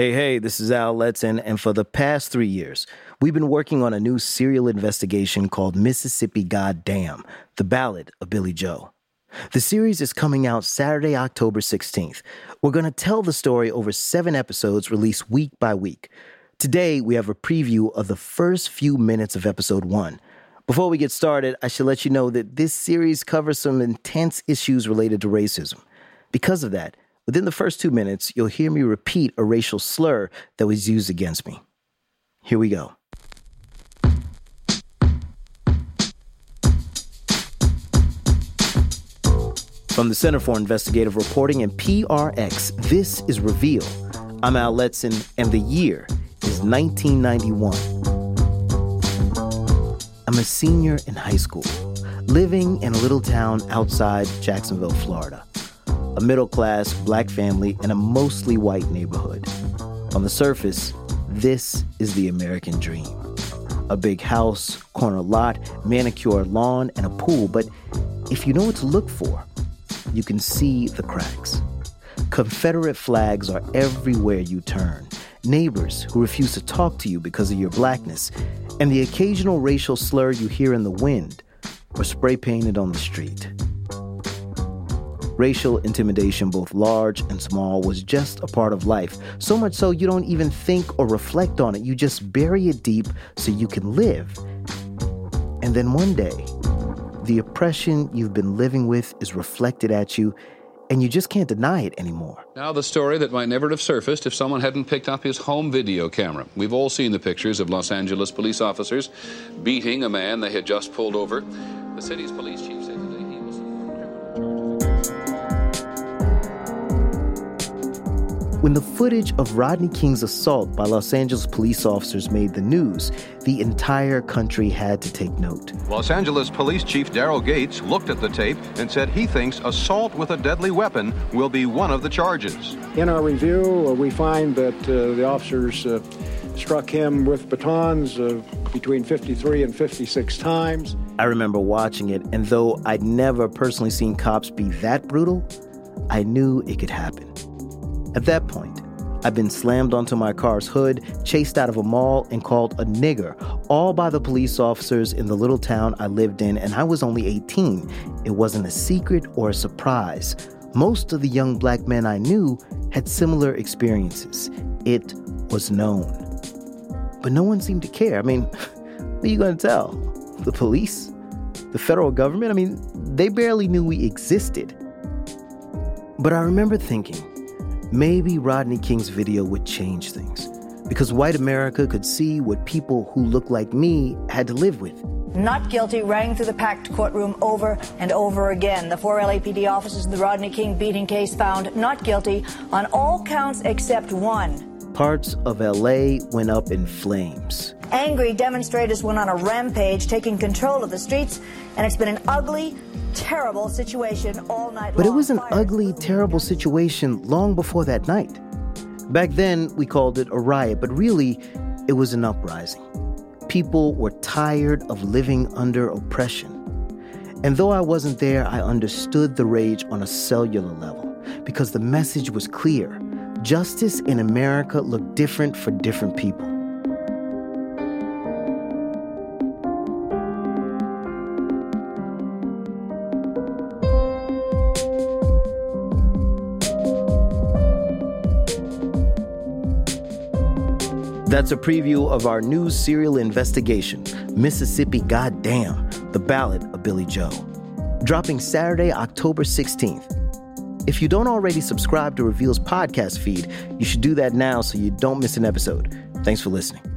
Hey, hey, this is Al Letson, and for the past three years, we've been working on a new serial investigation called Mississippi Goddamn The Ballad of Billy Joe. The series is coming out Saturday, October 16th. We're going to tell the story over seven episodes released week by week. Today, we have a preview of the first few minutes of episode one. Before we get started, I should let you know that this series covers some intense issues related to racism. Because of that, within the first two minutes, you'll hear me repeat a racial slur that was used against me. Here we go. From the Center for Investigative Reporting and PRX, this is Reveal. I'm Al Letson, and the year is 1991. I'm a senior in high school, living in a little town outside Jacksonville, Florida. A middle class black family in a mostly white neighborhood. On the surface, this is the American dream. A big house, corner lot, manicured lawn, and a pool, but if you know what to look for, you can see the cracks. Confederate flags are everywhere you turn. Neighbors who refuse to talk to you because of your blackness, and the occasional racial slur you hear in the wind or spray painted on the street. Racial intimidation, both large and small, was just a part of life. So much so you don't even think or reflect on it. You just bury it deep so you can live. And then one day, the oppression you've been living with is reflected at you and you just can't deny it anymore. Now, the story that might never have surfaced if someone hadn't picked up his home video camera. We've all seen the pictures of Los Angeles police officers beating a man they had just pulled over. The city's police chief When the footage of Rodney King's assault by Los Angeles police officers made the news, the entire country had to take note. Los Angeles Police Chief Daryl Gates looked at the tape and said he thinks assault with a deadly weapon will be one of the charges. In our review, uh, we find that uh, the officers uh, struck him with batons uh, between 53 and 56 times. I remember watching it, and though I'd never personally seen cops be that brutal, I knew it could happen. At that point, I'd been slammed onto my car's hood, chased out of a mall, and called a nigger, all by the police officers in the little town I lived in, and I was only 18. It wasn't a secret or a surprise. Most of the young black men I knew had similar experiences. It was known. But no one seemed to care. I mean, what are you going to tell? The police? The federal government? I mean, they barely knew we existed. But I remember thinking, maybe Rodney King's video would change things. Because white America could see what people who look like me had to live with. Not guilty rang through the packed courtroom over and over again. The four LAPD officers in the Rodney King beating case found not guilty on all counts except one. Parts of LA went up in flames. Angry demonstrators went on a rampage, taking control of the streets, and it's been an ugly, terrible situation all night But it was an Fires ugly, terrible situation long before that night. Back then, we called it a riot, but really, it was an uprising. People were tired of living under oppression. And though I wasn't there, I understood the rage on a cellular level because the message was clear. Justice in America looked different for different people. That's a preview of our new serial investigation, Mississippi Goddamn, The Ballad of Billy Joe. Dropping Saturday, October 16th. If you don't already subscribe to Reveal's podcast feed, you should do that now so you don't miss an episode. Thanks for listening.